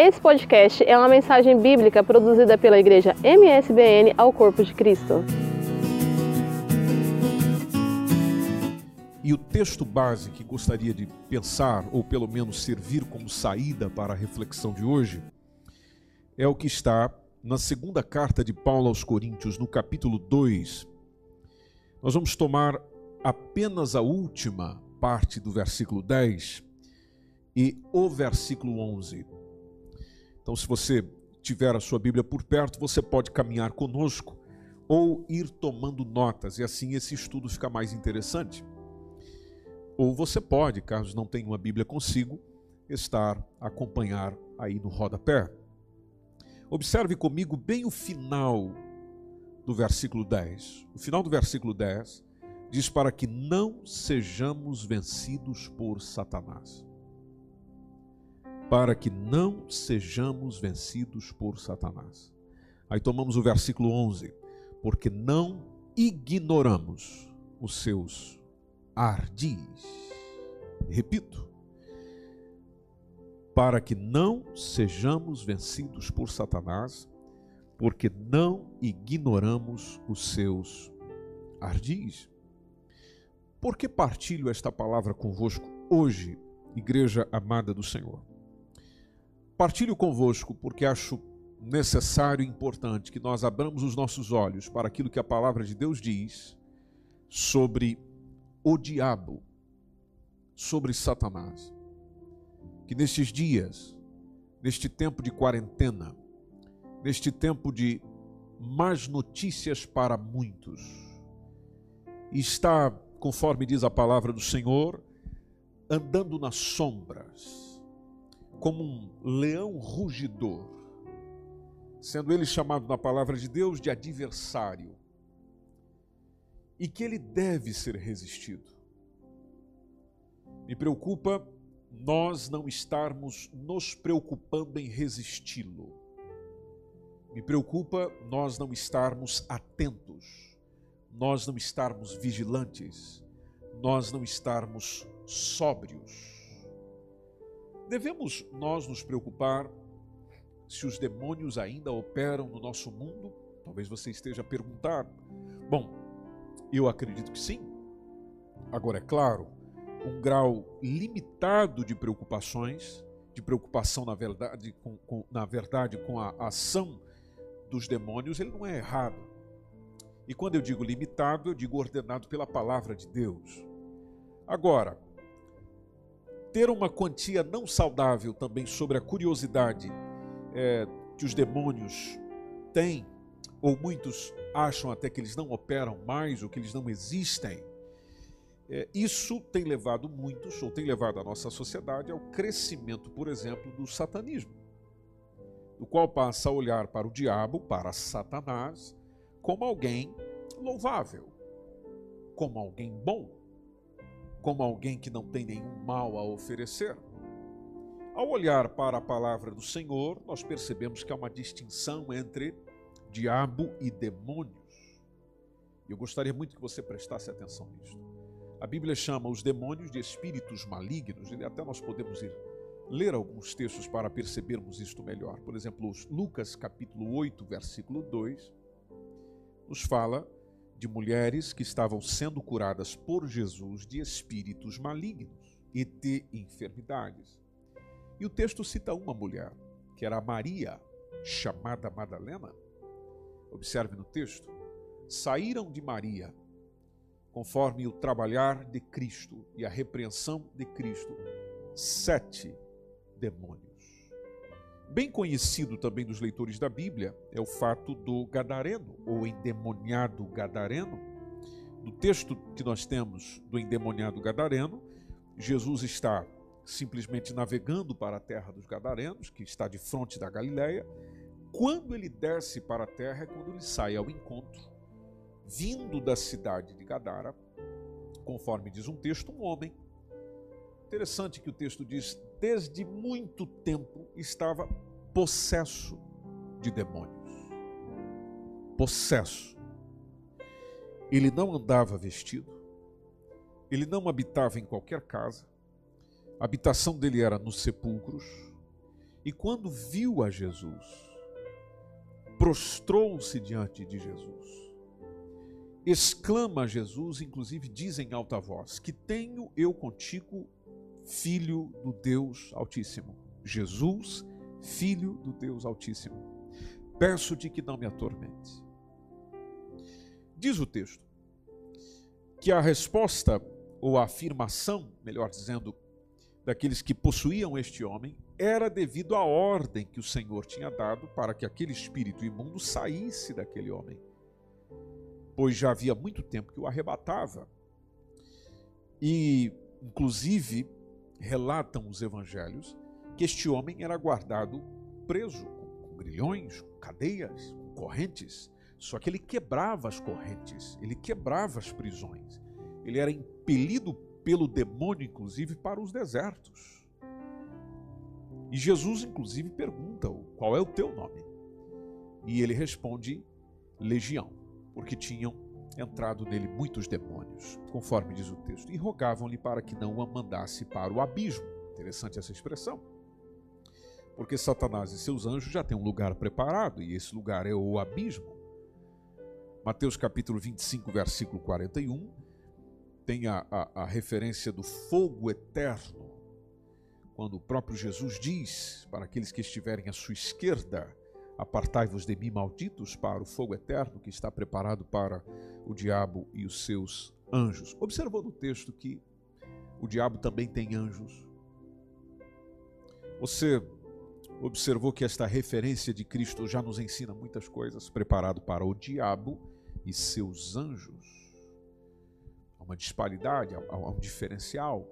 Esse podcast é uma mensagem bíblica produzida pela igreja MSBN ao Corpo de Cristo. E o texto base que gostaria de pensar, ou pelo menos servir como saída para a reflexão de hoje, é o que está na segunda carta de Paulo aos Coríntios, no capítulo 2. Nós vamos tomar apenas a última parte do versículo 10 e o versículo 11. Então, se você tiver a sua Bíblia por perto, você pode caminhar conosco ou ir tomando notas, e assim esse estudo fica mais interessante. Ou você pode, caso não tenha uma Bíblia consigo, estar acompanhar aí no rodapé. Observe comigo bem o final do versículo 10. O final do versículo 10 diz para que não sejamos vencidos por Satanás para que não sejamos vencidos por Satanás. Aí tomamos o versículo 11, porque não ignoramos os seus ardis. Repito, para que não sejamos vencidos por Satanás, porque não ignoramos os seus ardis. Por que partilho esta palavra convosco hoje, igreja amada do Senhor? Partilho convosco porque acho necessário e importante que nós abramos os nossos olhos para aquilo que a palavra de Deus diz sobre o diabo, sobre Satanás. Que nestes dias, neste tempo de quarentena, neste tempo de más notícias para muitos, está, conforme diz a palavra do Senhor, andando nas sombras como um leão rugidor, sendo ele chamado na palavra de Deus de adversário, e que ele deve ser resistido. Me preocupa nós não estarmos nos preocupando em resisti-lo. Me preocupa nós não estarmos atentos, nós não estarmos vigilantes, nós não estarmos sóbrios Devemos nós nos preocupar se os demônios ainda operam no nosso mundo? Talvez você esteja a perguntar. Bom, eu acredito que sim. Agora, é claro, um grau limitado de preocupações, de preocupação, na verdade, com, com, na verdade, com a ação dos demônios, ele não é errado. E quando eu digo limitado, eu digo ordenado pela palavra de Deus. Agora, ter uma quantia não saudável também sobre a curiosidade é, que os demônios têm, ou muitos acham até que eles não operam mais, ou que eles não existem, é, isso tem levado muitos, ou tem levado a nossa sociedade ao crescimento, por exemplo, do satanismo, do qual passa a olhar para o diabo, para Satanás, como alguém louvável, como alguém bom como alguém que não tem nenhum mal a oferecer. Ao olhar para a palavra do Senhor, nós percebemos que há uma distinção entre diabo e demônios. Eu gostaria muito que você prestasse atenção nisto. A Bíblia chama os demônios de espíritos malignos, e até nós podemos ir ler alguns textos para percebermos isto melhor. Por exemplo, Lucas capítulo 8, versículo 2, nos fala de mulheres que estavam sendo curadas por Jesus de espíritos malignos e de enfermidades. E o texto cita uma mulher, que era Maria, chamada Madalena. Observe no texto: saíram de Maria, conforme o trabalhar de Cristo e a repreensão de Cristo, sete demônios. Bem conhecido também dos leitores da Bíblia é o fato do gadareno, ou endemoniado gadareno. No texto que nós temos do endemoniado gadareno, Jesus está simplesmente navegando para a terra dos gadarenos, que está de frente da Galileia. Quando ele desce para a terra é quando ele sai ao encontro, vindo da cidade de Gadara, conforme diz um texto, um homem. Interessante que o texto diz desde muito tempo estava possesso de demônios. Possesso. Ele não andava vestido, ele não habitava em qualquer casa, a habitação dele era nos sepulcros, E quando viu a Jesus, prostrou-se diante de Jesus. Exclama a Jesus, inclusive diz em alta voz: Que tenho eu contigo, filho do Deus Altíssimo. Jesus, filho do Deus Altíssimo. Peço-te que não me atormente. Diz o texto que a resposta ou a afirmação, melhor dizendo, daqueles que possuíam este homem era devido à ordem que o Senhor tinha dado para que aquele espírito imundo saísse daquele homem, pois já havia muito tempo que o arrebatava. E, inclusive, relatam os evangelhos que este homem era guardado preso, com grilhões, com cadeias, com correntes. Só que ele quebrava as correntes, ele quebrava as prisões. Ele era impelido pelo demônio, inclusive, para os desertos. E Jesus, inclusive, pergunta: qual é o teu nome? E ele responde: Legião, porque tinham entrado nele muitos demônios, conforme diz o texto, e rogavam-lhe para que não o mandasse para o abismo. Interessante essa expressão. Porque Satanás e seus anjos já têm um lugar preparado, e esse lugar é o abismo. Mateus capítulo 25, versículo 41, tem a, a, a referência do fogo eterno quando o próprio Jesus diz para aqueles que estiverem à sua esquerda: Apartai-vos de mim, malditos, para o fogo eterno que está preparado para o diabo e os seus anjos. Observou no texto que o diabo também tem anjos. Você observou que esta referência de Cristo já nos ensina muitas coisas, preparado para o diabo e seus anjos. Há uma disparidade, há um diferencial.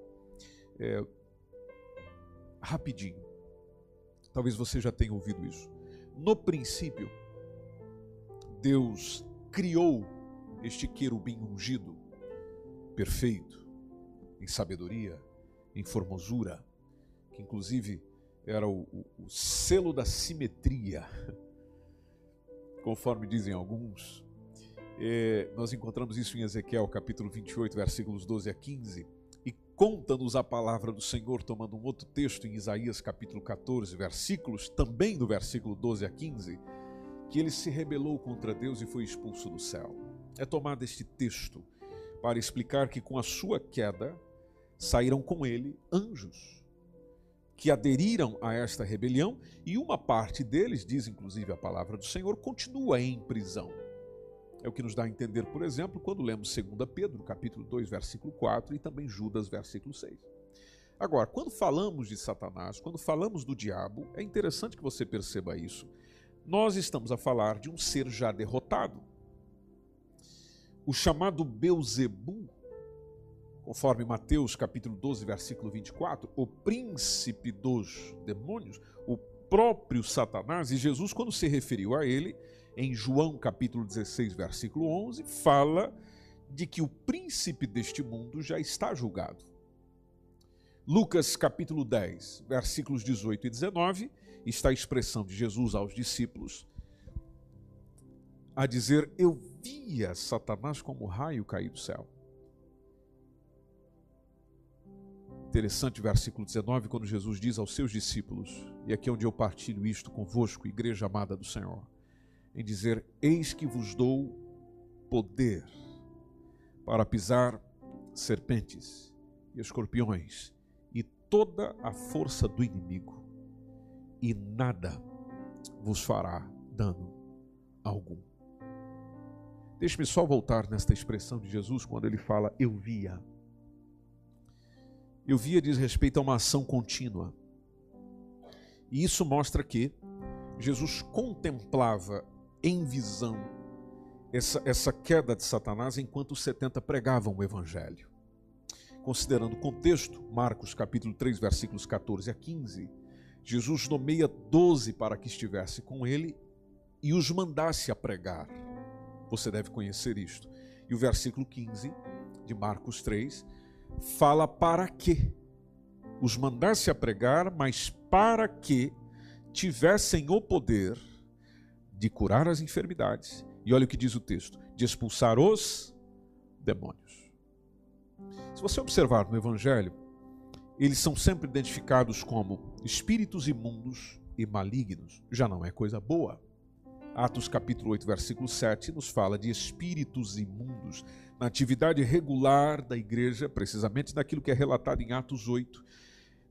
É, rapidinho. Talvez você já tenha ouvido isso. No princípio, Deus criou este querubim ungido, perfeito, em sabedoria, em formosura, que inclusive era o, o, o selo da simetria, conforme dizem alguns. É, nós encontramos isso em Ezequiel capítulo 28, versículos 12 a 15 conta-nos a palavra do Senhor, tomando um outro texto em Isaías capítulo 14, versículos, também do versículo 12 a 15, que ele se rebelou contra Deus e foi expulso do céu. É tomado este texto para explicar que com a sua queda saíram com ele anjos que aderiram a esta rebelião e uma parte deles, diz inclusive a palavra do Senhor, continua em prisão. É o que nos dá a entender, por exemplo, quando lemos 2 Pedro, capítulo 2, versículo 4 e também Judas, versículo 6. Agora, quando falamos de Satanás, quando falamos do diabo, é interessante que você perceba isso. Nós estamos a falar de um ser já derrotado. O chamado Beuzebu, conforme Mateus capítulo 12, versículo 24, o príncipe dos demônios, o próprio Satanás, e Jesus, quando se referiu a ele, em João capítulo 16, versículo 11, fala de que o príncipe deste mundo já está julgado. Lucas capítulo 10, versículos 18 e 19, está a expressão de Jesus aos discípulos a dizer: Eu via Satanás como raio cair do céu. Interessante versículo 19, quando Jesus diz aos seus discípulos, e aqui é onde eu partilho isto convosco, igreja amada do Senhor em dizer: Eis que vos dou poder para pisar serpentes e escorpiões e toda a força do inimigo, e nada vos fará dano algum. Deixe-me só voltar nesta expressão de Jesus quando ele fala eu via. Eu via diz respeito a uma ação contínua. E isso mostra que Jesus contemplava em visão essa, essa queda de Satanás enquanto os 70 pregavam o Evangelho. Considerando o contexto, Marcos capítulo 3, versículos 14 a 15, Jesus nomeia doze para que estivesse com ele e os mandasse a pregar. Você deve conhecer isto. E o versículo 15 de Marcos 3 fala para que os mandasse a pregar, mas para que tivessem o poder de curar as enfermidades. E olha o que diz o texto: de expulsar os demônios. Se você observar no Evangelho, eles são sempre identificados como espíritos imundos e malignos. Já não é coisa boa. Atos capítulo 8, versículo 7 nos fala de espíritos imundos na atividade regular da igreja, precisamente naquilo que é relatado em Atos 8.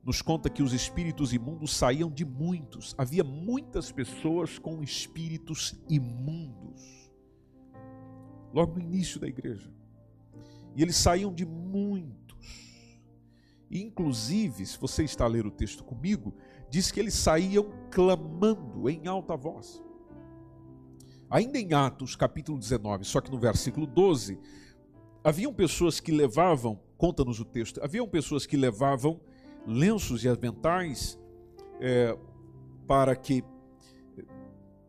Nos conta que os espíritos imundos saíam de muitos. Havia muitas pessoas com espíritos imundos. Logo no início da igreja. E eles saíam de muitos. Inclusive, se você está a ler o texto comigo, diz que eles saíam clamando em alta voz. Ainda em Atos, capítulo 19, só que no versículo 12, haviam pessoas que levavam, conta-nos o texto, haviam pessoas que levavam lenços e aventais é, para que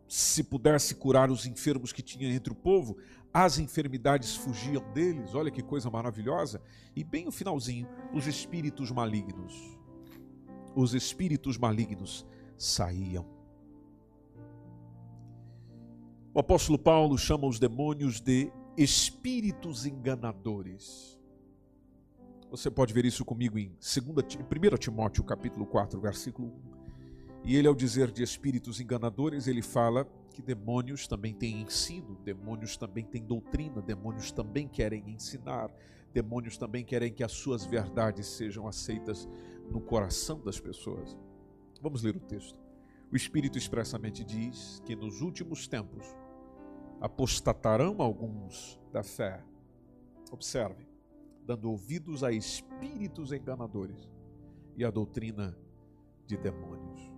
se pudesse curar os enfermos que tinha entre o povo, as enfermidades fugiam deles, olha que coisa maravilhosa. E bem no finalzinho, os espíritos malignos, os espíritos malignos saíam o apóstolo Paulo chama os demônios de espíritos enganadores. Você pode ver isso comigo em 1 Timóteo capítulo 4, versículo 1. E ele, ao dizer de espíritos enganadores, ele fala que demônios também têm ensino, demônios também têm doutrina, demônios também querem ensinar, demônios também querem que as suas verdades sejam aceitas no coração das pessoas. Vamos ler o texto. O Espírito expressamente diz que nos últimos tempos apostatarão alguns da fé. Observe, dando ouvidos a espíritos enganadores e a doutrina de demônios.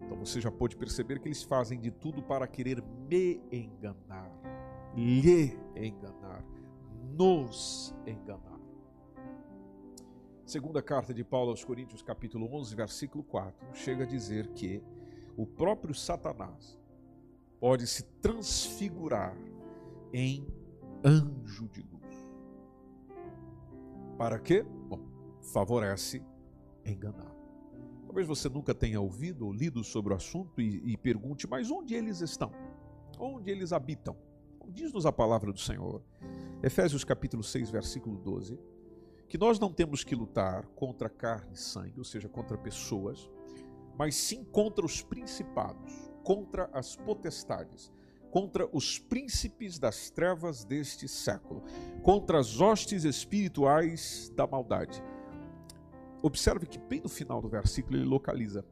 Então você já pode perceber que eles fazem de tudo para querer me enganar, lhe enganar, nos enganar. Segunda carta de Paulo aos Coríntios, capítulo 11, versículo 4, chega a dizer que o próprio Satanás pode se transfigurar em anjo de luz. Para quê? Bom, favorece enganar. Talvez você nunca tenha ouvido ou lido sobre o assunto e, e pergunte, mas onde eles estão? Onde eles habitam? Diz-nos a palavra do Senhor, Efésios capítulo 6, versículo 12, que nós não temos que lutar contra carne e sangue, ou seja, contra pessoas, mas sim contra os principados, contra as potestades, contra os príncipes das trevas deste século, contra as hostes espirituais da maldade. Observe que bem no final do versículo ele localiza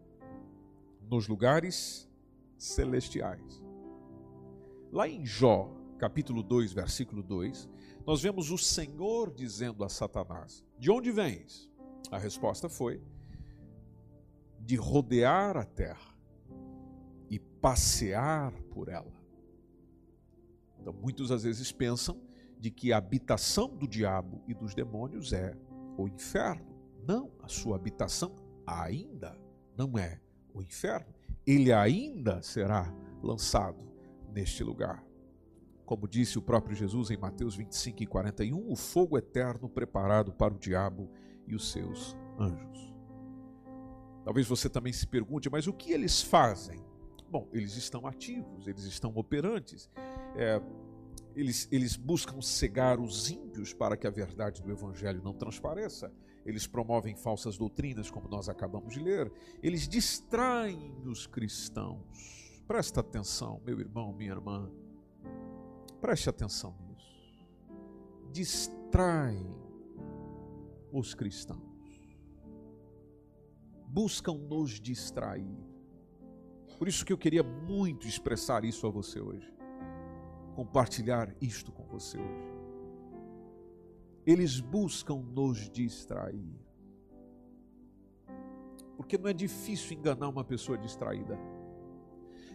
nos lugares celestiais. Lá em Jó, capítulo 2, versículo 2, nós vemos o Senhor dizendo a Satanás: De onde vens? A resposta foi: De rodear a terra passear por ela. Então, muitos às vezes pensam de que a habitação do diabo e dos demônios é o inferno. Não, a sua habitação ainda não é o inferno. Ele ainda será lançado neste lugar. Como disse o próprio Jesus em Mateus 25 e 41, o fogo eterno preparado para o diabo e os seus anjos. Talvez você também se pergunte, mas o que eles fazem? Bom, eles estão ativos, eles estão operantes. É, eles, eles buscam cegar os ímpios para que a verdade do Evangelho não transpareça. Eles promovem falsas doutrinas, como nós acabamos de ler. Eles distraem os cristãos. Presta atenção, meu irmão, minha irmã. Preste atenção nisso. Distraem os cristãos. Buscam nos distrair por isso que eu queria muito expressar isso a você hoje. Compartilhar isto com você hoje. Eles buscam nos distrair. Porque não é difícil enganar uma pessoa distraída.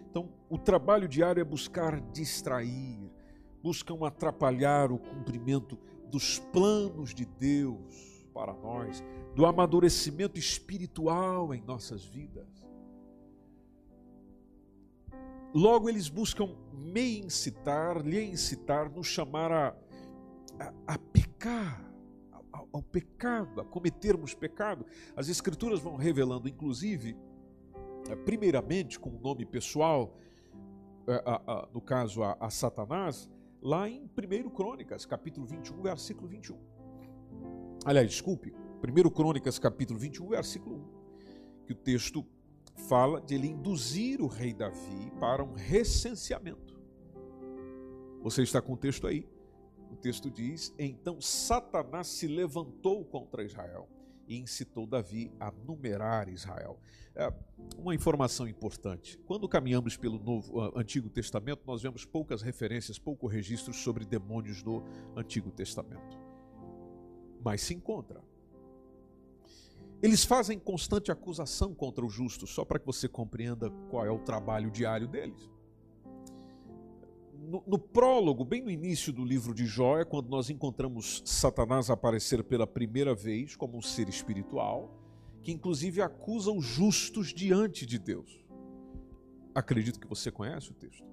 Então, o trabalho diário é buscar distrair, buscam atrapalhar o cumprimento dos planos de Deus para nós, do amadurecimento espiritual em nossas vidas. Logo, eles buscam me incitar, lhe incitar, nos chamar a, a, a pecar, ao, ao, pecado, a cometermos pecado. As Escrituras vão revelando, inclusive, eh, primeiramente com o nome pessoal, eh, no caso a, a Satanás, lá em 1 Crônicas, capítulo 21, versículo 21. Aliás, desculpe, 1 Crônicas, capítulo 21, versículo 1, que o texto fala de ele induzir o rei Davi para um recenseamento. Você está com o texto aí? O texto diz: Então Satanás se levantou contra Israel e incitou Davi a numerar Israel. É uma informação importante. Quando caminhamos pelo Novo, uh, Antigo Testamento, nós vemos poucas referências, pouco registros sobre demônios no Antigo Testamento. Mas se encontra. Eles fazem constante acusação contra o justo, só para que você compreenda qual é o trabalho diário deles. No, no, prólogo, bem no início do livro de Jó, é quando nós encontramos Satanás aparecer pela primeira vez como um ser espiritual, que inclusive acusa os justos diante de Deus. Acredito que você conhece o texto.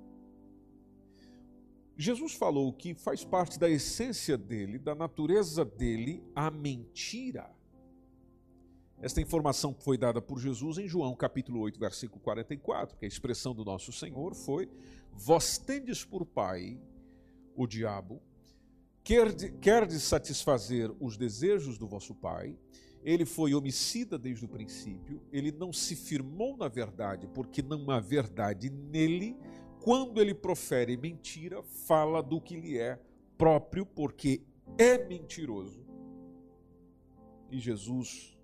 Jesus falou que faz parte da essência dele, da natureza dele, a mentira. Esta informação foi dada por Jesus em João capítulo 8, versículo 44, que a expressão do nosso Senhor foi: Vós tendes por pai o diabo, querdes satisfazer os desejos do vosso pai, ele foi homicida desde o princípio, ele não se firmou na verdade, porque não há verdade nele. Quando ele profere mentira, fala do que lhe é próprio, porque é mentiroso. E Jesus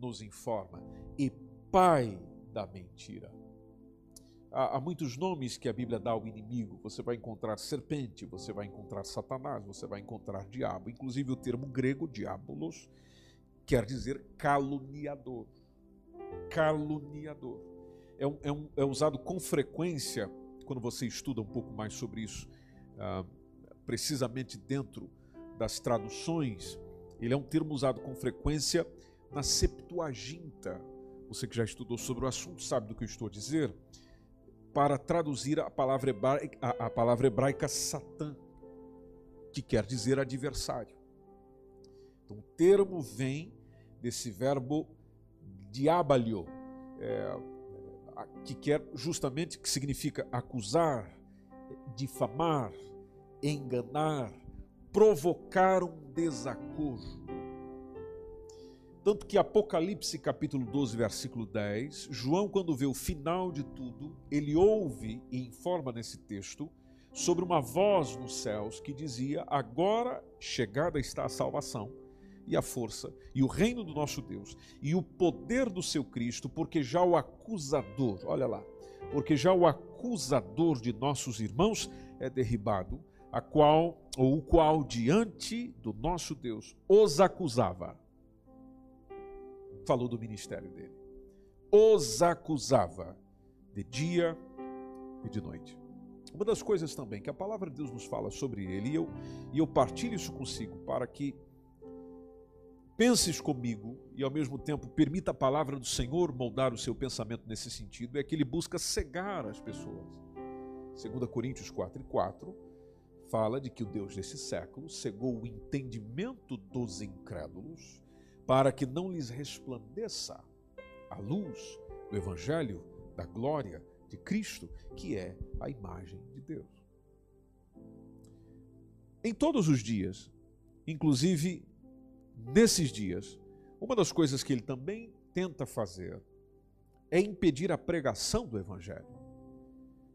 nos informa, e pai da mentira. Há, há, muitos nomes que a Bíblia dá ao inimigo. Você vai encontrar serpente, você vai encontrar Satanás, você vai encontrar diabo. Inclusive o termo grego, diabolos, quer dizer caluniador. Caluniador. É, um, é, um, é usado com frequência, quando você estuda um pouco mais sobre isso, ah, precisamente dentro das traduções, ele é um termo usado com frequência na Septuaginta. Você que já estudou sobre o assunto sabe do que eu estou a dizer. Para traduzir a palavra hebraica, a, a palavra hebraica Satã, que quer dizer adversário. Então, o termo vem desse verbo diabalio, é, que quer justamente que significa acusar, difamar, enganar, provocar um desacordo. Tanto que Apocalipse capítulo 12, versículo 10, João, quando vê o final de tudo, ele ouve e informa nesse texto sobre uma voz nos céus que dizia: Agora chegada está a salvação e a força e o reino do nosso Deus e o poder do seu Cristo, porque já o acusador, olha lá, porque já o acusador de nossos irmãos é derribado, a qual ou o qual diante do nosso Deus os acusava falou do ministério dele. Os acusava de dia e de noite. Uma das coisas também que a palavra de Deus nos fala sobre ele, e eu, e eu partilho isso consigo para que penses comigo e ao mesmo tempo permita a palavra do Senhor moldar o seu pensamento nesse sentido, é que ele busca cegar as pessoas. 2 Coríntios 4 e 4 fala de que o Deus desse século cegou o entendimento dos incrédulos para que não lhes resplandeça a luz do Evangelho da glória de Cristo, que é a imagem de Deus. Em todos os dias, inclusive nesses dias, uma das coisas que ele também tenta fazer é impedir a pregação do Evangelho.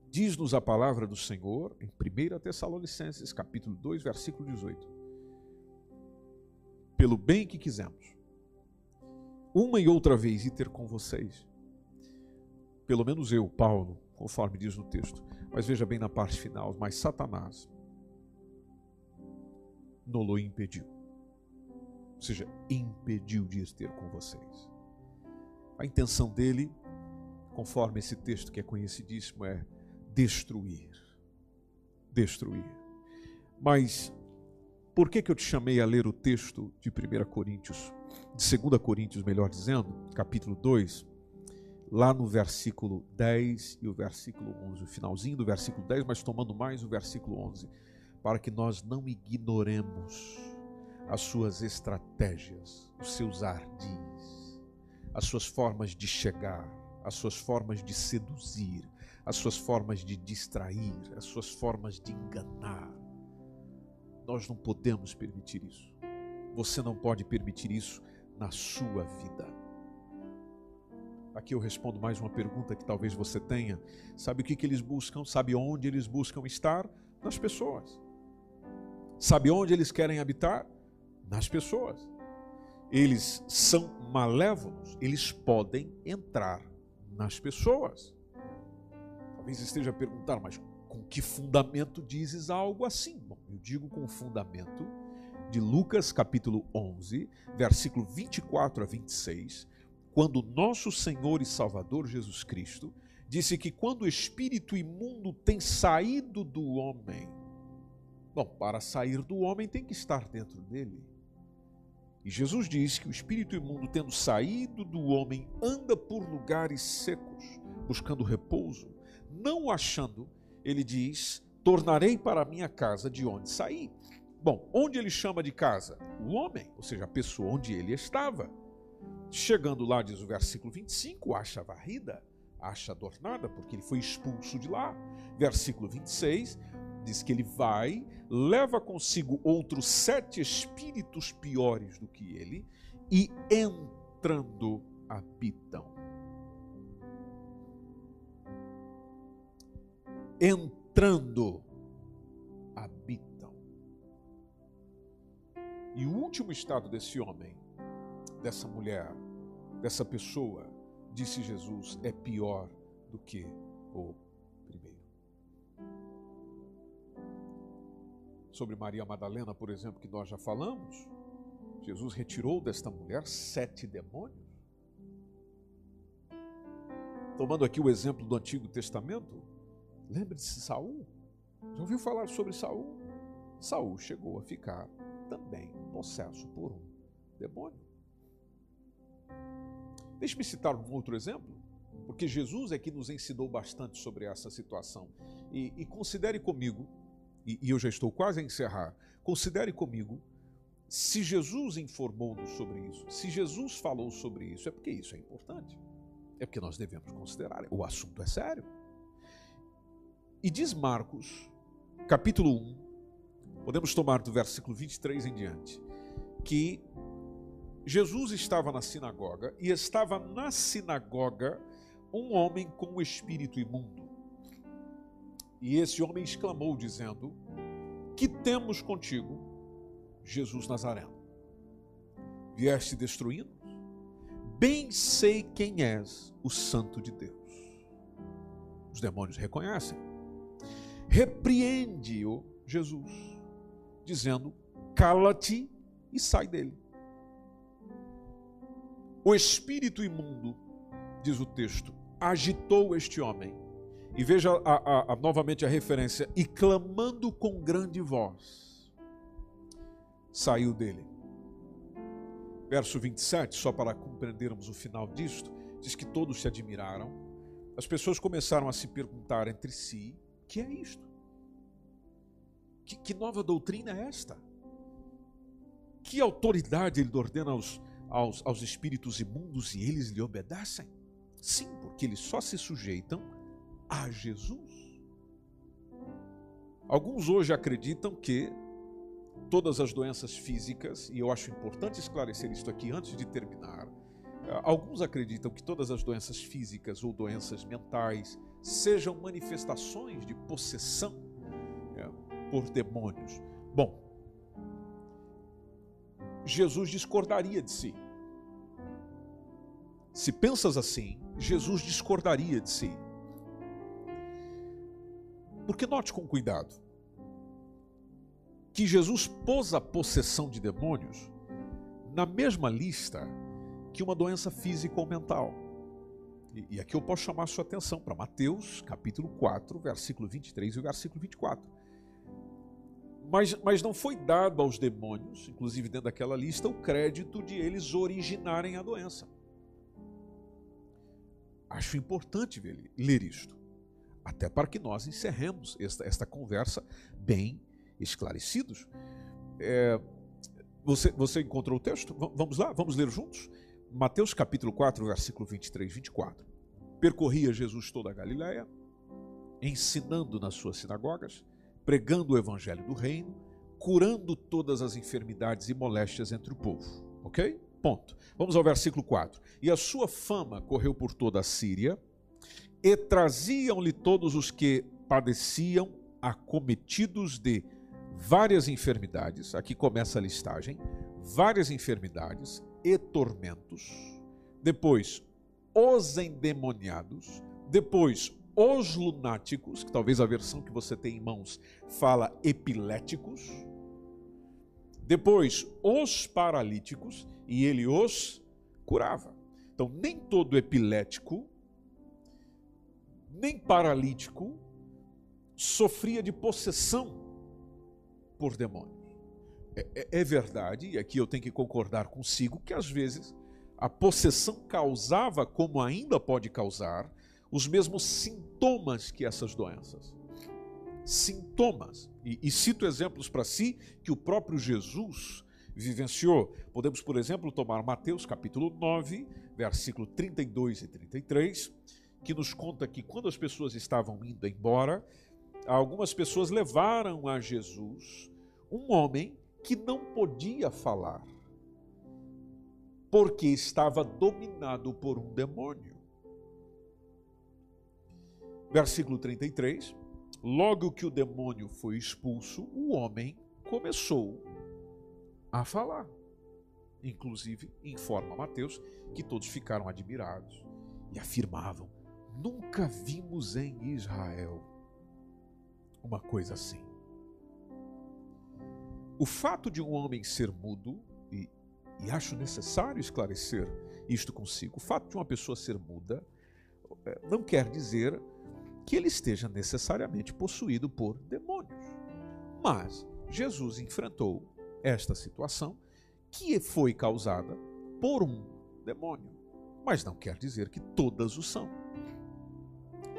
Diz-nos a palavra do Senhor em 1 Tessalonicenses, capítulo 2, versículo 18. Pelo bem que quisemos, uma e outra vez ir ter com vocês. Pelo menos eu, Paulo, conforme diz no texto. Mas veja bem na parte final, mas Satanás não impediu. Ou seja, impediu de ter com vocês. A intenção dele, conforme esse texto que é conhecidíssimo, é destruir. Destruir. Mas por que, que eu te chamei a ler o texto de 1 Coríntios, de 2 Coríntios, melhor dizendo, capítulo 2, lá no versículo 10 e o versículo 11, o finalzinho do versículo 10, mas tomando mais o versículo 11, para que nós não ignoremos as suas estratégias, os seus ardis, as suas formas de chegar, as suas formas de seduzir, as suas formas de distrair, as suas formas de enganar nós não podemos permitir isso. Você não pode permitir isso na sua vida. Aqui eu respondo mais uma pergunta que talvez você tenha. Sabe o que, que eles buscam? Sabe onde eles buscam estar? Nas pessoas. Sabe onde eles querem habitar? Nas pessoas. Eles são malévolos, eles podem entrar nas pessoas. Talvez esteja a perguntar, mas com que fundamento dizes algo assim? Bom, eu digo com fundamento de Lucas capítulo 11, versículo 24 a 26, quando nosso Senhor e Salvador Jesus Cristo disse que quando o espírito imundo tem saído do homem, bom, para sair do homem tem que estar dentro dele. E Jesus diz que o espírito imundo, tendo saído do homem, anda por lugares secos, buscando repouso. Não achando, ele diz: Tornarei para a minha casa de onde saí. Bom, onde ele chama de casa? O homem, ou seja, a pessoa onde ele estava. Chegando lá, diz o versículo 25, acha varrida, acha adornada, porque ele foi expulso de lá. Versículo 26, diz que ele vai, leva consigo outros sete espíritos piores do que ele, e entrando habitam. Entrando habitam. E o último estado desse homem, dessa mulher, dessa pessoa, disse Jesus, é pior do que o sobre Maria Madalena, por exemplo, que nós já falamos, Jesus retirou desta mulher sete demônios. Tomando aqui o exemplo do Antigo Testamento, lembre-se de Saul. Já ouviu falar sobre Saul? Saul chegou a ficar também possesso por um demônio. Deixe-me citar um outro exemplo, porque Jesus é que nos ensinou bastante sobre essa situação. E, e considere comigo e, e eu já estou quase a encerrar, considere comigo, se Jesus informou-nos sobre isso, se Jesus falou sobre isso, é porque isso é importante. É porque nós devemos considerar. O assunto é sério. E diz Marcos, capítulo 1, podemos tomar do versículo 23 em diante, que Jesus estava na sinagoga e estava na sinagoga um homem com um espírito imundo. E esse homem exclamou, dizendo: Que temos contigo, Jesus Nazareno? Vieste destruindo? Bem sei quem és, o Santo de Deus. Os demônios reconhecem. Repreende-o Jesus, dizendo: Cala-te e sai dele. O espírito imundo, diz o texto, agitou este homem e veja a, a, a, novamente a referência: e clamando com grande voz, saiu dele. Verso 27, só para compreendermos o final disto, diz que todos se admiraram. As pessoas começaram a se perguntar entre si: que é isto? Que, que nova doutrina é esta? Que autoridade ele ordena aos, aos, aos espíritos imundos e eles lhe obedecem? Sim, porque eles só se sujeitam a Jesus. Alguns hoje acreditam que todas as doenças físicas, e eu acho importante esclarecer isto aqui antes de terminar, eh, alguns acreditam que todas as doenças físicas ou doenças mentais sejam manifestações de possessão por demônios. Bom, Jesus discordaria de si. Se pensas assim, Jesus discordaria de si. Porque note com cuidado que Jesus pôs a possessão de demônios na mesma lista que uma doença física ou mental. E, aqui eu posso chamar a sua atenção para Mateus, capítulo 4, versículo 23 e versículo 24. Mas, mas não foi dado aos demônios, inclusive dentro daquela lista, o crédito de eles originarem a doença. Acho importante ler isto até para que nós encerremos esta, esta conversa bem esclarecidos. É, você, você encontrou o texto? V vamos lá, vamos ler juntos? Mateus capítulo 4, versículo 23 e 24. Percorria Jesus toda a Galiléia, ensinando nas suas sinagogas, pregando o evangelho do reino, curando todas as enfermidades e moléstias entre o povo. Ok? Ponto. Vamos ao versículo 4. E a sua fama correu por toda a Síria, e traziam-lhe todos os que padeciam acometidos de várias enfermidades. Aqui começa a listagem: várias enfermidades e tormentos. Depois, os endemoniados. Depois, os lunáticos, que talvez a versão que você tem em mãos fala epiléticos. Depois, os paralíticos, e ele os curava. Então, nem todo epilético, nem paralítico, sofria de possessão por demônios. É, é, é, verdade, e aqui eu tenho que concordar consigo, que às vezes a possessão causava, como ainda pode causar, os mesmos sintomas que essas doenças. Sintomas. E, e cito exemplos para si que o próprio Jesus vivenciou. Podemos, por exemplo, tomar Mateus capítulo 9, versículo 32 e 33, que nos conta que quando as pessoas estavam indo embora, algumas pessoas levaram a Jesus um homem que não podia falar, porque estava dominado por um demônio. Versículo 33. Logo que o demônio foi expulso, o homem começou a falar. Inclusive, informa Mateus que todos ficaram admirados e afirmavam: Nunca vimos em Israel uma coisa assim. O fato de um homem ser mudo, e, e acho necessário esclarecer isto consigo, o fato de uma pessoa ser muda é, não quer dizer que ele esteja necessariamente possuído por demônios. Mas Jesus enfrentou esta situação que foi causada por um demônio, mas não quer dizer que todas o são.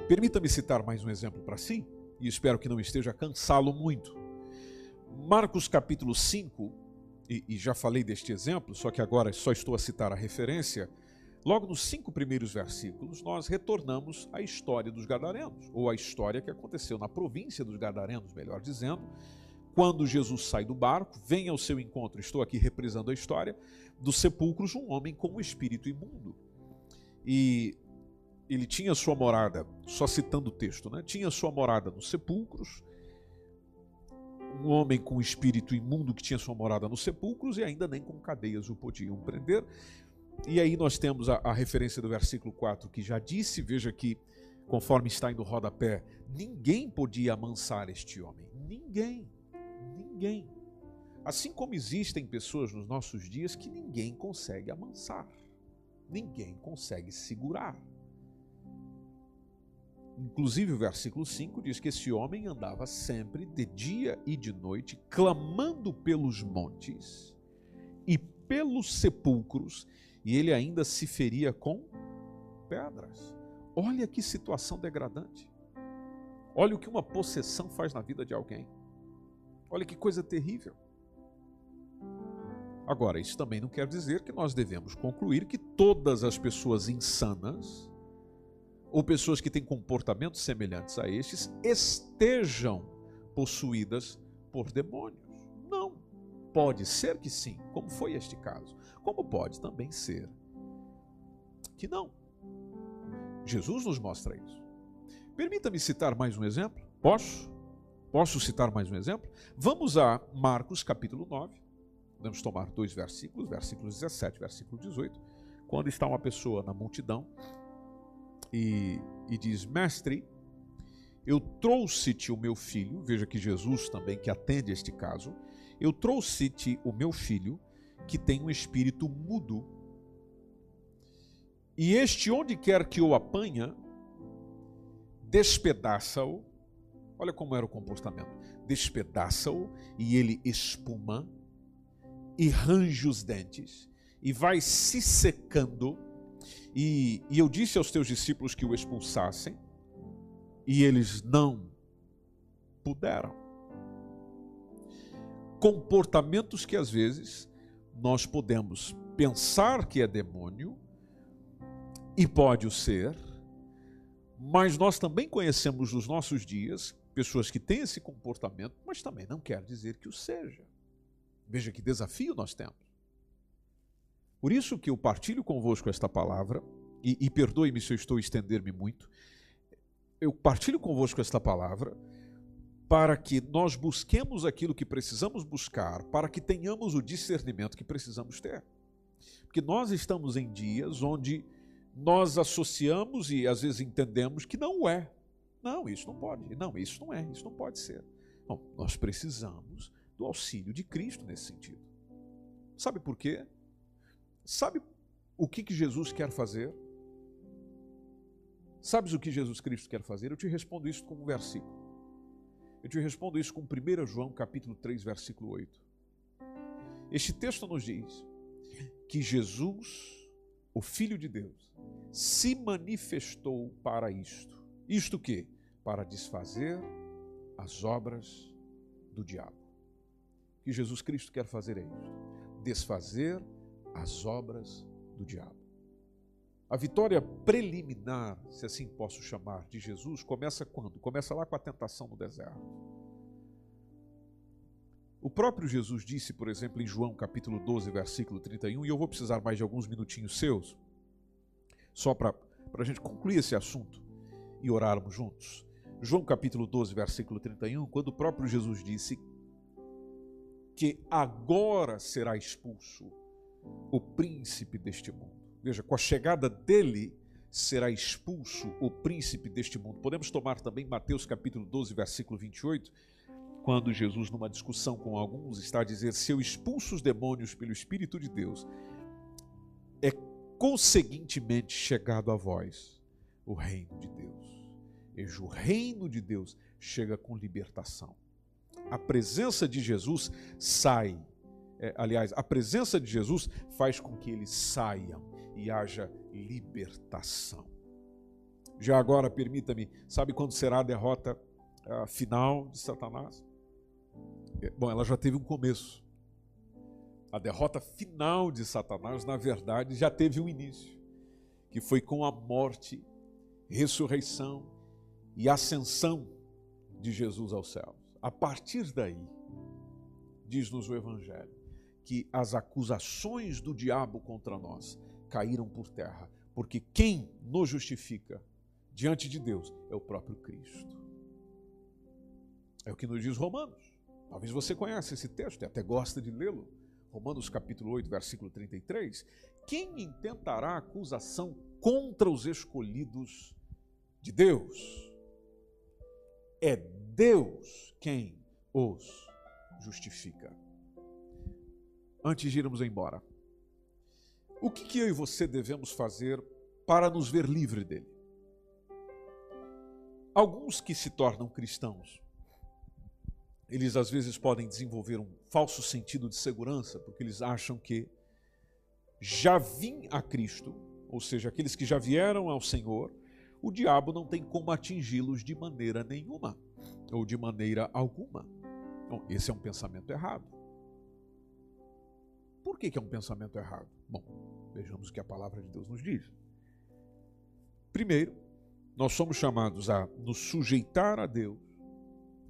Permita-me citar mais um exemplo para si, e espero que não esteja cansá-lo muito. Marcos capítulo 5, e, e, já falei deste exemplo, só que agora só estou a citar a referência. Logo nos cinco primeiros versículos, nós retornamos à história dos Gadarenos, ou à história que aconteceu na província dos Gadarenos, melhor dizendo, quando Jesus sai do barco, vem ao seu encontro, estou aqui reprisando a história, dos sepulcros um homem com um espírito imundo. E ele tinha sua morada, só citando o texto, né? tinha sua morada nos sepulcros, um homem com espírito imundo que tinha sua morada nos sepulcros e ainda nem com cadeias o podiam prender. E aí nós temos a, a referência do versículo 4 que já disse, veja que, conforme está indo rodapé, ninguém podia amansar este homem. Ninguém. Ninguém. Assim como existem pessoas nos nossos dias que ninguém consegue amansar, ninguém consegue segurar. Inclusive, o versículo 5 diz que esse homem andava sempre de dia e de noite, clamando pelos montes e pelos sepulcros, e ele ainda se feria com pedras. Olha que situação degradante. Olha o que uma possessão faz na vida de alguém. Olha que coisa terrível. Agora, isso também não quer dizer que nós devemos concluir que todas as pessoas insanas ou pessoas que têm comportamentos semelhantes a estes estejam possuídas por demônios. Não. Pode ser que sim, como foi este caso. Como pode também ser que não. Jesus nos mostra isso. Permita-me citar mais um exemplo. Posso? Posso citar mais um exemplo? Vamos a Marcos capítulo 9. Vamos tomar dois versículos, versículos 17 e versículo 18. Quando está uma pessoa na multidão e, e diz: Mestre, eu trouxe-te o meu filho. Veja que Jesus também que atende este caso. Eu trouxe-te o meu filho que tem um espírito mudo. E este, onde quer que o apanha, despedaça-o Olha como era o comportamento. Despedaça-o e ele espuma e range os dentes e vai se secando. E, e eu disse aos teus discípulos que o expulsassem e eles não puderam. Comportamentos que às vezes nós podemos pensar que é demônio e pode o ser, mas nós também conhecemos nos nossos dias pessoas que têm esse comportamento, mas também não quer dizer que o seja. Veja que desafio nós temos. Por isso que eu partilho convosco esta palavra, e, e perdoe-me se eu estou a estender-me muito, eu partilho convosco esta palavra para que nós busquemos aquilo que precisamos buscar, para que tenhamos o discernimento que precisamos ter. Porque nós estamos em dias onde nós associamos e às vezes entendemos que não é. Não, isso não pode. Não, isso não é. Isso não pode ser. Nós precisamos do auxílio de Cristo nesse sentido. Sabe por quê? Sabe o que, que Jesus quer fazer? Sabes o que Jesus Cristo quer fazer? Eu te respondo isso com um versículo. Eu te respondo isso com 1 João capítulo 3, versículo 8. Este texto nos diz que Jesus, o Filho de Deus, se manifestou para isto. Isto que? Para desfazer as obras do diabo. O que Jesus Cristo quer fazer é isto: desfazer as obras do diabo. A vitória preliminar, se assim posso chamar, de Jesus começa quando? Começa lá com a tentação no deserto. O próprio Jesus disse, por exemplo, em João capítulo 12, versículo 31, e eu vou precisar mais de alguns minutinhos seus, só para a gente concluir esse assunto e orarmos juntos. João capítulo 12, versículo 31, quando o próprio Jesus disse que agora será expulso o príncipe deste mundo. Veja, com a chegada dele será expulso o príncipe deste mundo. Podemos tomar também Mateus capítulo 12, versículo 28, quando Jesus, numa discussão com alguns, está a dizer: Se eu expulso os demônios pelo Espírito de Deus, é conseguintemente chegado a vós o reino de Deus. Veja, o reino de Deus chega com libertação. A presença de Jesus sai, é, aliás, a presença de Jesus faz com que eles saiam e haja libertação. Já agora, permita-me, sabe quando será a derrota uh, final de Satanás? É, bom, ela já teve um começo. A derrota final de Satanás, na verdade, já teve um início, que foi com a morte, ressurreição e ascensão de Jesus aos céus. A partir daí, diz-nos o Evangelho, que as acusações do diabo contra nós caíram por terra, porque quem nos justifica diante de Deus é o próprio Cristo. É o que nos diz Romanos. Talvez você conheça esse texto e até gosta de lê-lo. Romanos capítulo 8, versículo 33. Quem intentará acusação contra os escolhidos de Deus? É Deus quem os justifica. Antes de irmos embora, o que, que eu e você devemos fazer para nos ver livre dele? Alguns que se tornam cristãos, eles às vezes podem desenvolver um falso sentido de segurança, porque eles acham que já vim a Cristo, ou seja, aqueles que já vieram ao Senhor, o diabo não tem como atingi-los de maneira nenhuma, ou de maneira alguma. Então, esse é um pensamento errado. Por que, que é um pensamento errado? Bom, vejamos o que a palavra de Deus nos diz. Primeiro, nós somos chamados a nos sujeitar a Deus.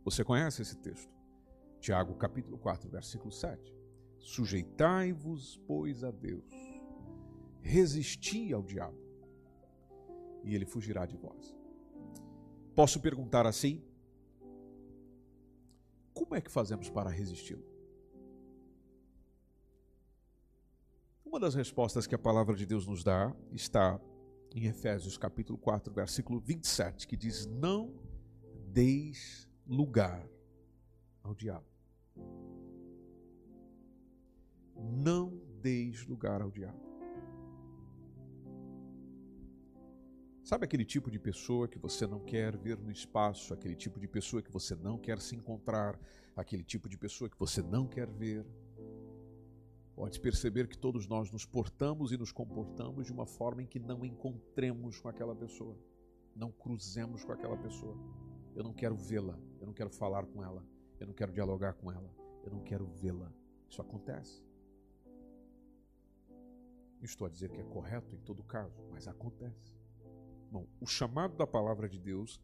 Você conhece esse texto? Tiago capítulo 4, versículo 7. Sujeitai-vos, pois, a Deus. Resisti ao diabo, e ele fugirá de vós. Posso perguntar assim? Como é que fazemos para resisti-lo? Uma das respostas que a palavra de Deus nos dá está em Efésios capítulo 4, versículo 27, que diz: Não deis lugar ao diabo. Não deis lugar ao diabo. Sabe aquele tipo de pessoa que você não quer ver no espaço, aquele tipo de pessoa que você não quer se encontrar, aquele tipo de pessoa que você não quer ver? Pode perceber que todos nós nos portamos e nos comportamos de uma forma em que não encontremos com aquela pessoa, não cruzemos com aquela pessoa. Eu não quero vê-la, eu não quero falar com ela, eu não quero dialogar com ela, eu não quero vê-la. Isso acontece. Não estou a dizer que é correto em todo caso, mas acontece. Bom, o chamado da palavra de Deus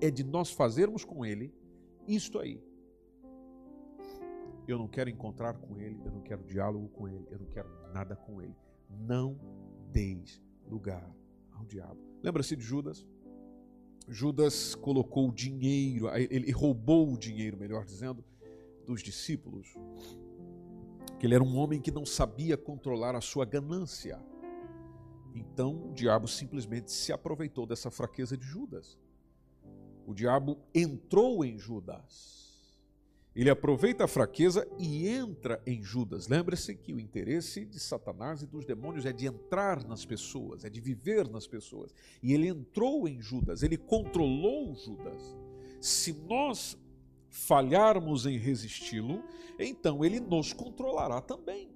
é de nós fazermos com ele isto aí. Eu não quero encontrar com ele, eu não quero diálogo com ele, eu não quero nada com ele. Não deis lugar ao diabo. Lembra-se de Judas? Judas colocou o dinheiro, ele roubou o dinheiro, melhor dizendo, dos discípulos. Que ele era um homem que não sabia controlar a sua ganância. Então o diabo simplesmente se aproveitou dessa fraqueza de Judas. O diabo entrou em Judas ele aproveita a fraqueza e entra em Judas. Lembre-se que o interesse de Satanás e dos demônios é de entrar nas pessoas, é de viver nas pessoas. E ele entrou em Judas, ele controlou Judas. Se nós falharmos em resisti-lo, então ele nos controlará também.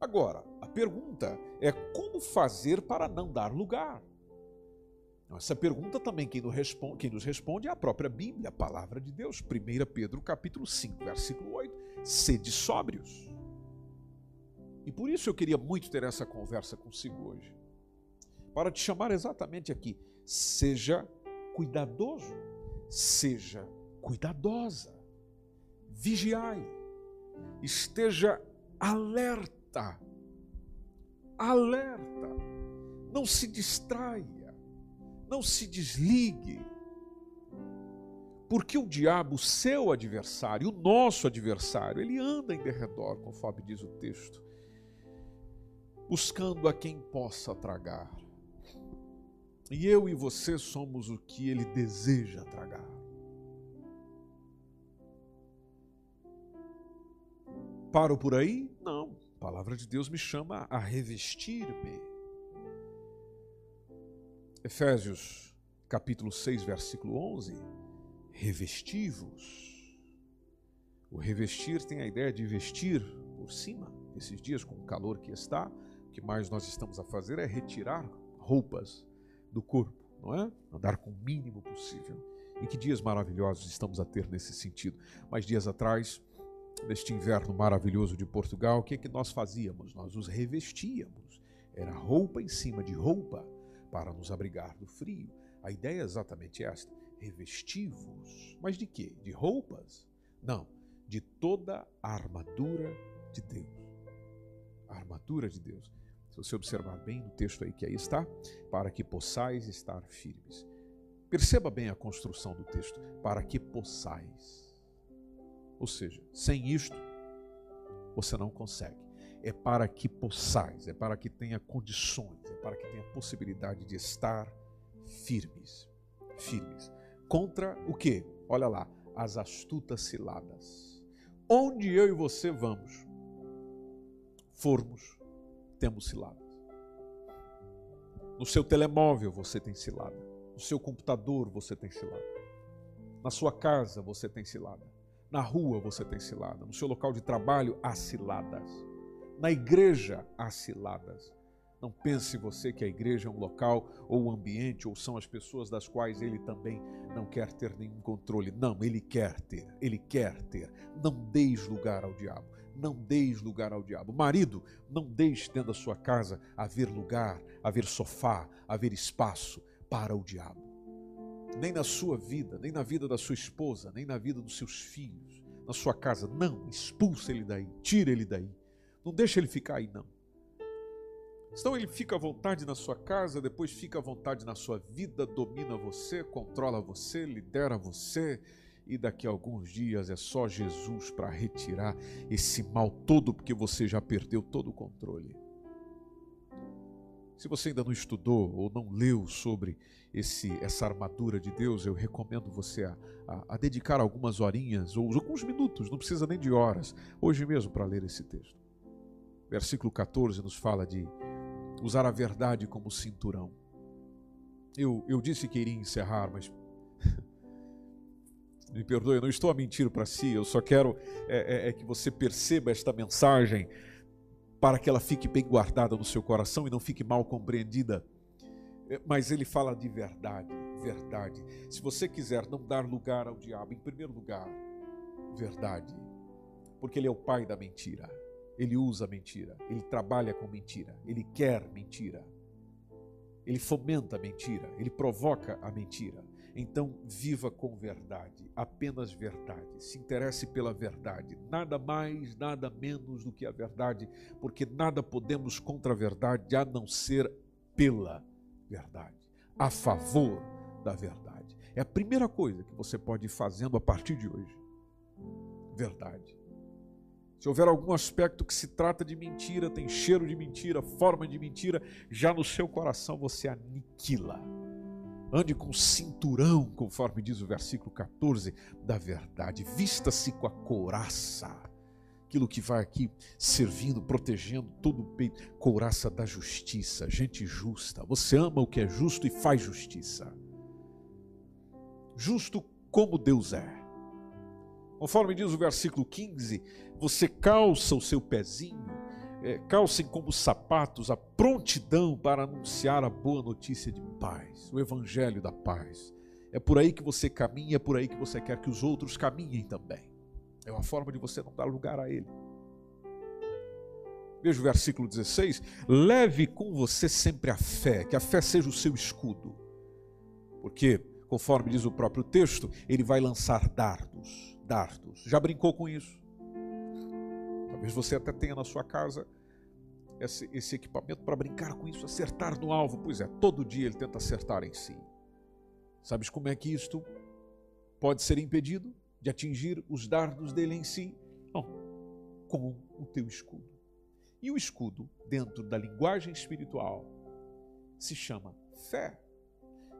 Agora, a pergunta é como fazer para não dar lugar? Essa pergunta também quem nos, responde, quem nos responde é a própria Bíblia, a palavra de Deus. 1 Pedro capítulo 5, versículo 8. Sede sóbrios. E por isso eu queria muito ter essa conversa consigo hoje. Para te chamar exatamente aqui. Seja cuidadoso, seja cuidadosa. Vigiai. Esteja alerta. Alerta. Não se distraia não se desligue. Porque o diabo, seu adversário, o nosso adversário, ele anda em derredor, conforme diz o texto, buscando a quem possa tragar. E eu e você somos o que ele deseja tragar. Paro por aí? Não. A palavra de Deus me chama a revestir-me Efésios capítulo 6, versículo 11, revestivos. O revestir tem a ideia de vestir por cima. Esses dias, com o calor que está, o que mais nós estamos a fazer é retirar roupas do corpo, não é? Andar com o mínimo possível. E que dias maravilhosos estamos a ter nesse sentido. Mas dias atrás, neste inverno maravilhoso de Portugal, o que é que nós fazíamos? Nós os revestíamos. Era roupa em cima de roupa para nos abrigar do frio. A ideia é exatamente esta: revestivos. Mas de quê? De roupas? Não, de toda a armadura de Deus. A armadura de Deus. Se você observar bem no texto aí que aí está, para que possais estar firmes. Perceba bem a construção do texto, para que possais. Ou seja, sem isto, você não consegue é para que possais, é para que tenha condições, é para que tenha possibilidade de estar firmes. Firmes. Contra o que? Olha lá, as astutas ciladas. Onde eu e você vamos, formos, temos ciladas. No seu telemóvel você tem cilada. No seu computador você tem cilada. Na sua casa você tem cilada. Na rua você tem cilada. No seu local de trabalho há ciladas. Na igreja há ciladas. Não pense você que a igreja é um local ou um ambiente ou são as pessoas das quais ele também não quer ter nenhum controle. Não, ele quer ter, ele quer ter. Não deis lugar ao diabo. Não deis lugar ao diabo. Marido, não deixe dentro da sua casa haver lugar, haver sofá, haver espaço para o diabo. Nem na sua vida, nem na vida da sua esposa, nem na vida dos seus filhos, na sua casa. Não, expulsa ele daí, tira ele daí não deixa ele ficar aí, não. Então ele fica à vontade na sua casa, depois fica à vontade na sua vida, domina você, controla você, lidera você, e daqui a alguns dias é só Jesus para retirar esse mal todo, porque você já perdeu todo o controle. Se você ainda não estudou ou não leu sobre esse, essa armadura de Deus, eu recomendo você a, a, a dedicar algumas horinhas ou alguns minutos, não precisa nem de horas, hoje mesmo para ler esse texto versículo 14 nos fala de usar a verdade como cinturão. Eu, eu disse que iria encerrar, mas me perdoe, eu não estou a mentir para si, eu só quero é, é, é, que você perceba esta mensagem para que ela fique bem guardada no seu coração e não fique mal compreendida. É, mas ele fala de verdade, verdade. Se você quiser não dar lugar ao diabo, em primeiro lugar, verdade, porque ele é o pai da mentira. Ele usa mentira, ele trabalha com mentira, ele quer mentira, ele fomenta a mentira, ele provoca a mentira. Então, viva com verdade, apenas verdade. Se interesse pela verdade, nada mais, nada menos do que a verdade, porque nada podemos contra a verdade a não ser pela verdade, a favor da verdade. É a primeira coisa que você pode ir fazendo a partir de hoje. Verdade. Se houver algum aspecto que se trata de mentira, tem cheiro de mentira, forma de mentira, já no seu coração você aniquila Ande com cinturão, conforme diz o versículo 14, da verdade. Vista-se com a couraça, aquilo que vai aqui servindo, protegendo todo o peito, couraça da justiça, gente justa. Você ama o que é justo e faz justiça. Justo como Deus é. Conforme diz o versículo 15, você calça o seu pezinho é, calcem como sapatos a prontidão para anunciar a boa notícia de paz, o evangelho da paz. É por aí que você caminha, é por aí que você quer que os outros caminhem também. É uma forma de você não dar lugar a ele. Veja o versículo 16: leve com você sempre a fé, que a fé seja o seu escudo. Porque, conforme diz o próprio texto, ele vai lançar dardos, dardos. Já brincou com isso? Talvez você até tenha na sua casa esse, esse equipamento para brincar com isso, acertar no alvo. Pois é, todo dia ele tenta acertar em si. Sabes como é que isto pode ser impedido de atingir os dardos dele em si? Não, com o teu escudo. E o escudo, dentro da linguagem espiritual, se chama fé.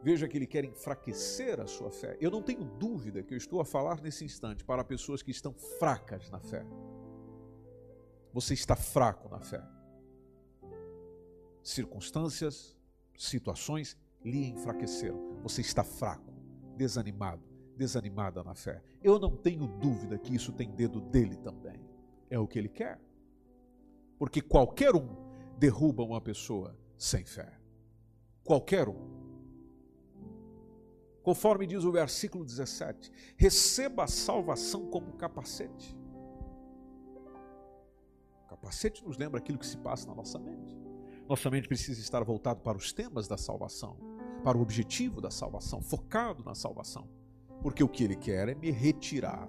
Veja que ele quer enfraquecer a sua fé. Eu não tenho dúvida que eu estou a falar nesse instante para pessoas que estão fracas na fé. Você está fraco na fé circunstâncias, situações lhe enfraqueceram. Você está fraco, desanimado, desanimada na fé. Eu não tenho dúvida que isso tem dedo dele também. É o que ele quer. Porque qualquer um derruba uma pessoa sem fé. Qualquer um. Conforme diz o versículo 17: receba a salvação como capacete. Capacete nos lembra aquilo que se passa na nossa mente. Nossa mente precisa estar voltado para os temas da salvação, para o objetivo da salvação, focado na salvação. Porque o que ele quer é me retirar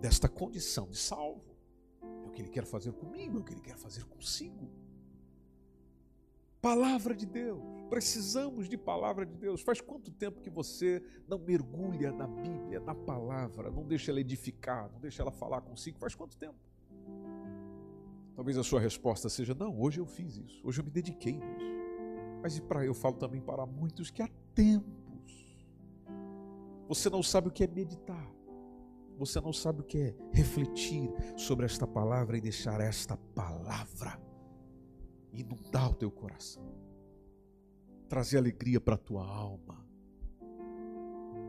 desta condição de salvo. É o que ele quer fazer comigo, é o que ele quer fazer consigo. Palavra de Deus, precisamos de palavra de Deus. Faz quanto tempo que você não mergulha na Bíblia, na palavra, não deixa ela edificar, não deixa ela falar consigo? Faz quanto tempo? Talvez a sua resposta seja: não, hoje eu fiz isso, hoje eu me dediquei nisso. Mas para eu falo também para muitos que há tempos você não sabe o que é meditar. Você não sabe o que é refletir sobre esta palavra e deixar esta palavra inundar o teu coração. Trazer alegria para a tua alma.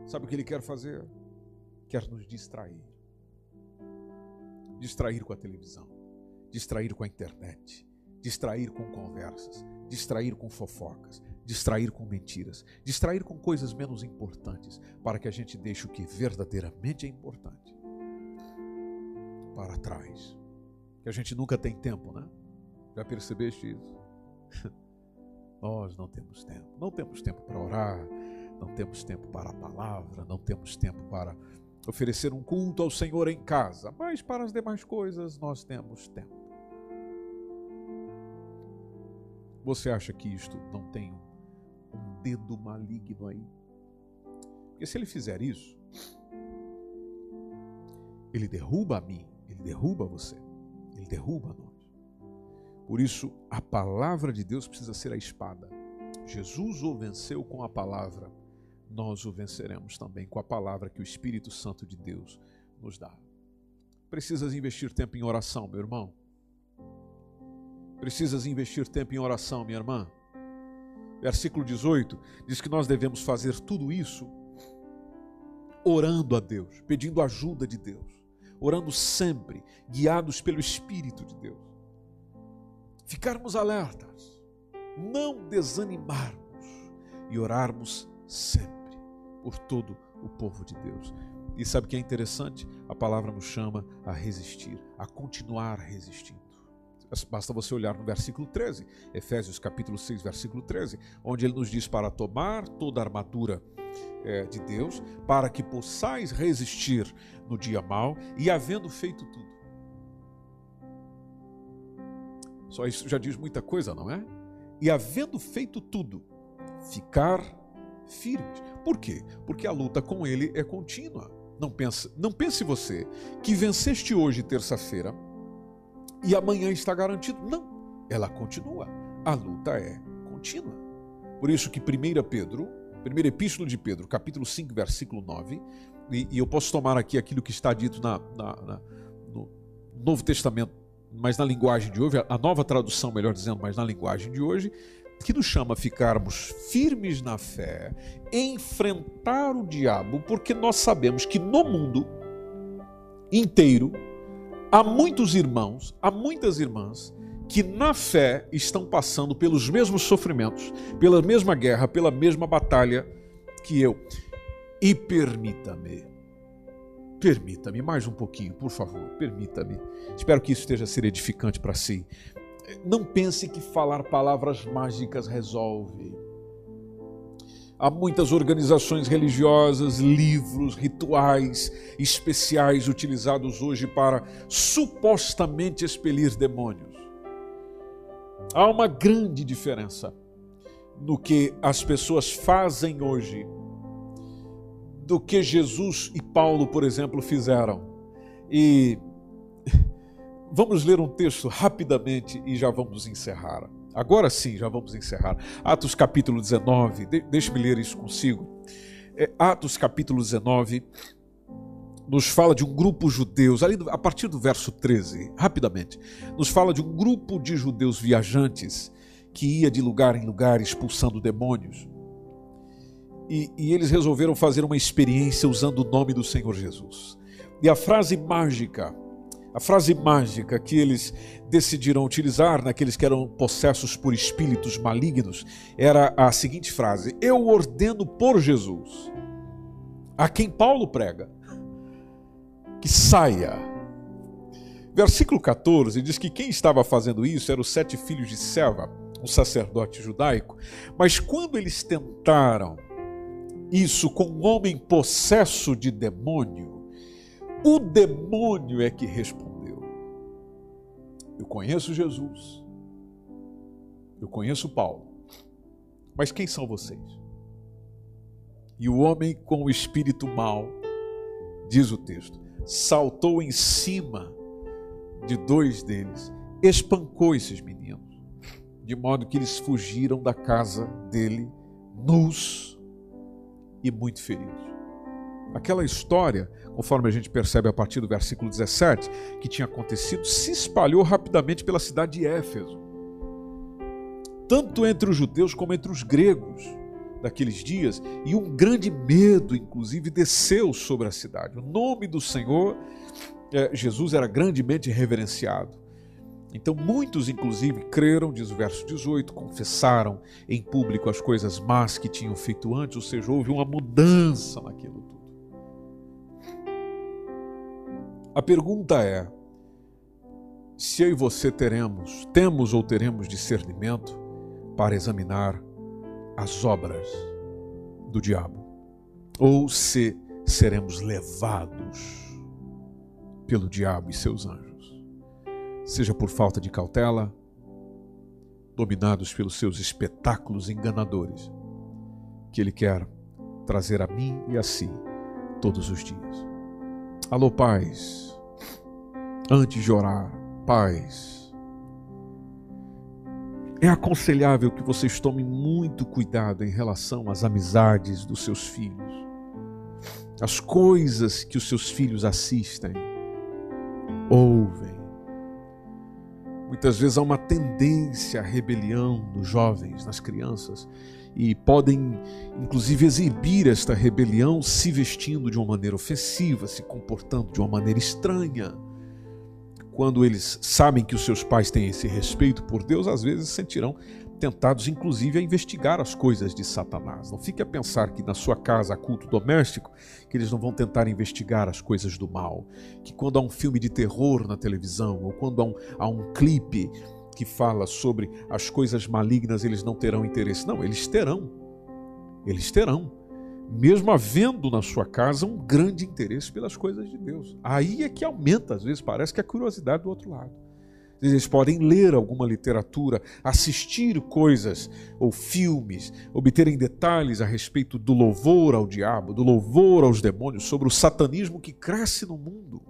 Sabe o que ele quer fazer? Quer nos distrair. Distrair com a televisão distrair com a internet, distrair com conversas, distrair com fofocas, distrair com mentiras, distrair com coisas menos importantes, para que a gente deixe o que verdadeiramente é importante para trás. Que a gente nunca tem tempo, né? Já percebeste isso? Nós não temos tempo. Não temos tempo para orar, não temos tempo para a palavra, não temos tempo para oferecer um culto ao Senhor em casa, mas para as demais coisas nós temos tempo. Você acha que isto não tem um dedo maligno aí? Porque se ele fizer isso, ele derruba a mim, ele derruba você, ele derruba nós. Por isso, a palavra de Deus precisa ser a espada. Jesus o venceu com a palavra nós o venceremos também com a palavra que o Espírito Santo de Deus nos dá. Precisas investir tempo em oração, meu irmão. Precisas investir tempo em oração, minha irmã. Versículo 18 diz que nós devemos fazer tudo isso orando a Deus, pedindo ajuda de Deus, orando sempre, guiados pelo Espírito de Deus. Ficarmos alertas, não desanimarmos e orarmos sempre por todo o povo de Deus. E sabe o que é interessante? A palavra nos chama a resistir, a continuar resistindo. Basta você olhar no versículo 13, Efésios capítulo 6, versículo 13, onde ele nos diz para tomar toda a armadura é, de Deus, para que possais resistir no dia mau e havendo feito tudo. Só isso já diz muita coisa, não é? E havendo feito tudo, ficar firmes. Por quê? Porque a luta com ele é contínua. Não pense, não pense você que venceste hoje, terça-feira, e amanhã está garantido. Não, ela continua. A luta é contínua. Por isso que 1 Pedro, primeira epístola de Pedro, capítulo 5, versículo 9, e, e eu posso tomar aqui aquilo que está dito na, na, na, no Novo Testamento, mas na linguagem de hoje, a nova tradução, melhor dizendo, mas na linguagem de hoje, que nos chama a ficarmos firmes na fé, enfrentar o diabo, porque nós sabemos que no mundo inteiro há muitos irmãos, há muitas irmãs que na fé estão passando pelos mesmos sofrimentos, pela mesma guerra, pela mesma batalha que eu. E permita-me, permita-me mais um pouquinho, por favor, permita-me. Espero que isso esteja a ser edificante para si. Não pense que falar palavras mágicas resolve. Há muitas organizações religiosas, livros, rituais especiais utilizados hoje para supostamente expelir demônios. Há uma grande diferença no que as pessoas fazem hoje do que Jesus e Paulo, por exemplo, fizeram. E Vamos ler um texto rapidamente e já vamos encerrar. Agora sim, já vamos encerrar. Atos capítulo 19, de, deixe-me ler isso consigo. É, Atos capítulo 19 nos fala de um grupo judeus, ali a partir do verso 13, rapidamente, nos fala de um grupo de judeus viajantes que ia de lugar em lugar expulsando demônios. E, e eles resolveram fazer uma experiência usando o nome do Senhor Jesus. E a frase mágica a frase mágica que eles decidiram utilizar naqueles que eram possessos por espíritos malignos era a seguinte frase: Eu ordeno por Jesus, a quem Paulo prega, que saia. Versículo 14 diz que quem estava fazendo isso eram os sete filhos de Seva, um sacerdote judaico. Mas quando eles tentaram isso com um homem possesso de demônio, o demônio é que respondeu. Eu conheço Jesus. Eu conheço Paulo. Mas quem são vocês? E o homem com o espírito mau, diz o texto, saltou em cima de dois deles, espancou esses meninos, de modo que eles fugiram da casa dele nus e muito feridos. Aquela história, conforme a gente percebe a partir do versículo 17, que tinha acontecido, se espalhou rapidamente pela cidade de Éfeso. Tanto entre os judeus como entre os gregos daqueles dias, e um grande medo, inclusive, desceu sobre a cidade. O nome do Senhor, é, Jesus, era grandemente reverenciado. Então, muitos, inclusive, creram, diz o verso 18, confessaram em público as coisas más que tinham feito antes, ou seja, houve uma mudança naquilo A pergunta é: se eu e você teremos, temos ou teremos discernimento para examinar as obras do diabo, ou se seremos levados pelo diabo e seus anjos, seja por falta de cautela, dominados pelos seus espetáculos enganadores, que ele quer trazer a mim e a si todos os dias. Alô, paz. Antes de orar, paz. É aconselhável que vocês tomem muito cuidado em relação às amizades dos seus filhos, as coisas que os seus filhos assistem, ouvem. Muitas vezes há uma tendência à rebelião dos jovens, nas crianças, e podem inclusive exibir esta rebelião se vestindo de uma maneira ofensiva, se comportando de uma maneira estranha. Quando eles sabem que os seus pais têm esse respeito por Deus, às vezes sentirão tentados inclusive a investigar as coisas de Satanás. Não fique a pensar que na sua casa há culto doméstico, que eles não vão tentar investigar as coisas do mal. Que quando há um filme de terror na televisão, ou quando há um, há um clipe que fala sobre as coisas malignas, eles não terão interesse. Não, eles terão. Eles terão. Mesmo havendo na sua casa um grande interesse pelas coisas de Deus. Aí é que aumenta, às vezes, parece que a curiosidade do outro lado. Eles podem ler alguma literatura, assistir coisas ou filmes, obterem detalhes a respeito do louvor ao diabo, do louvor aos demônios, sobre o satanismo que cresce no mundo.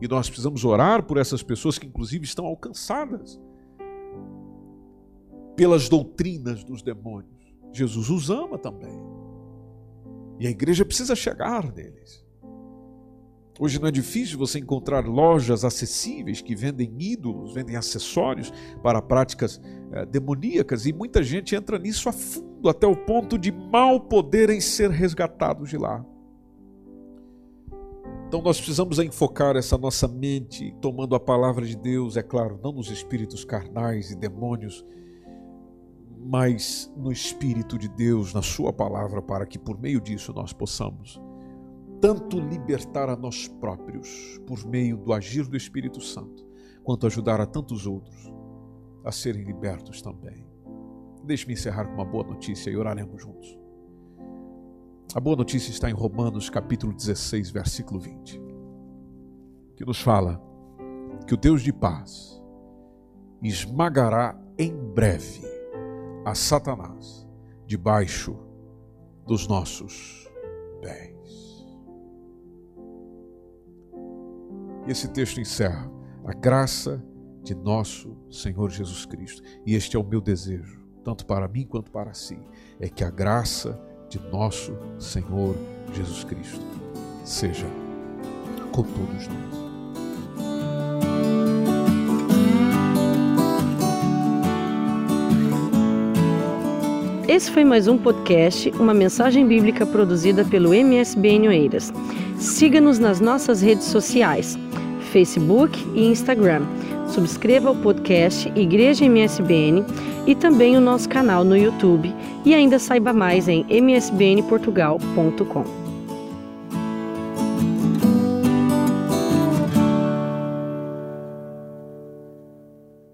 E nós precisamos orar por essas pessoas que, inclusive, estão alcançadas pelas doutrinas dos demônios. Jesus os ama também. E a igreja precisa chegar neles. Hoje não é difícil você encontrar lojas acessíveis que vendem ídolos, vendem acessórios para práticas é, demoníacas, e muita gente entra nisso a fundo, até o ponto de mal poderem ser resgatados de lá. Então nós precisamos enfocar essa nossa mente, tomando a palavra de Deus, é claro, não nos espíritos carnais e demônios, mas no Espírito de Deus, na Sua palavra, para que por meio disso nós possamos tanto libertar a nós próprios por meio do agir do Espírito Santo, quanto ajudar a tantos outros a serem libertos também. Deixe-me encerrar com uma boa notícia e oraremos juntos. A boa notícia está em Romanos capítulo 16, versículo 20, que nos fala que o Deus de paz esmagará em breve a Satanás debaixo dos nossos pés. E esse texto encerra a graça de nosso Senhor Jesus Cristo. E este é o meu desejo, tanto para mim quanto para si, é que a graça de nosso Senhor Jesus Cristo seja com todos nós. Esse foi mais um podcast, uma mensagem bíblica produzida pelo MSBN Oeiras. Siga-nos nas nossas redes sociais, Facebook e Instagram. Subscreva o podcast Igreja MSBN e também o nosso canal no YouTube e ainda saiba mais em msbnportugal.com.